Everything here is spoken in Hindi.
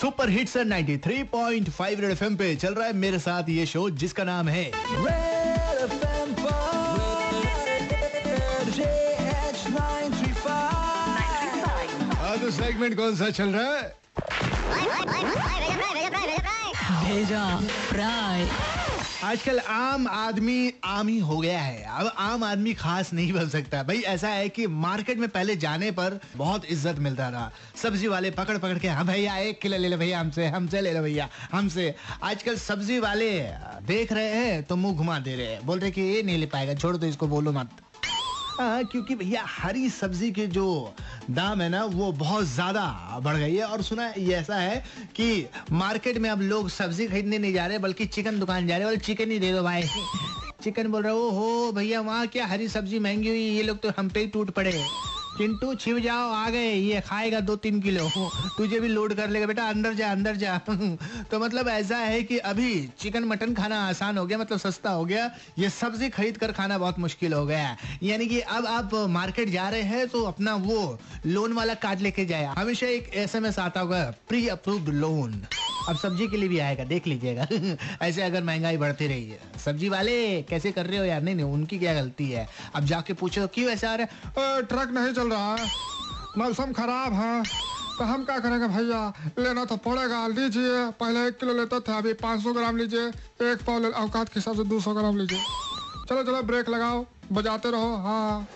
Super hit hits 93.5 Red FM पे चल रहा है मेरे साथ ये शो जिसका नाम है Red FM JH935 आज सेगमेंट कौन सा चल रहा है भेजा फ्राई आजकल आम आदमी आम ही हो गया है। अब आम आदमी खास नहीं बन सकता। भाई, ऐसा है कि मार्केट में पहले जाने पर बहुत इज़्ज़त मिलता था। सब्ज़ी वाले पकड़ पकड़ के हाँ भैया, एक किलो ले लो भैया, हमसे हमसे ले लो भैया, हमसे। आजकल सब्ज़ी वाले देख रहे हैं तो मुँह घुमा दे रहे हैं। बोल रहे कि, ये नहीं ले पाएगा, छोड़ दो, इसको बोलो मत। हाँ क्योंकि भैया, हरी सब्ज़ी के जो दाम है ना, वो बहुत ज़्यादा बढ़ गई है। और सुना ये ऐसा है कि मार्केट में अब लोग सब्ज़ी खरीदने नहीं जा रहे, बल्कि चिकन दुकान जा रहे और चिकन ही दे दो भाई। चिकन बोल रहे हो हो भैया, वहाँ क्या हरी सब्ज़ी महँगी हुई ये लोग तो हम पे ही टूट पड़े चिंटू छिप जाओ, आ गए। ये खाएगा दो तीन किलो। तुझे भी लोड कर लेगा बेटा, अंदर जा अंदर जा। तो मतलब ऐसा है कि अभी चिकन मटन खाना आसान हो गया मतलब सस्ता हो गया। ये सब्ज़ी खरीद कर खाना बहुत मुश्किल हो गया। यानी कि अब आप मार्केट जा रहे हैं तो अपना वो लोन वाला कार्ड लेके जाए हमेशा एक एसएमएस आता होगा प्री अप्रूव्ड लोन अब सब्ज़ी के लिए भी आएगा, देख लीजिएगा। ऐसे अगर महँगाई बढ़ती रही है। सब्ज़ी वाले, कैसे कर रहे हो यार? नहीं नहीं, उनकी क्या गलती है? अब जाके पूछो, क्यों ऐसा आ रहा है? ट्रक नहीं चल रहा मौसम खराब है। तो हम क्या करेंगे भैया? लेना तो पड़ेगा, लीजिए। पहले एक किलो लेते थे, अभी 500 ग्राम लीजिए। एक पाव औकात के हिसाब से 200 ग्राम लीजिए। चलो चलो, ब्रेक लगाओ। बजाते रहो हाँ।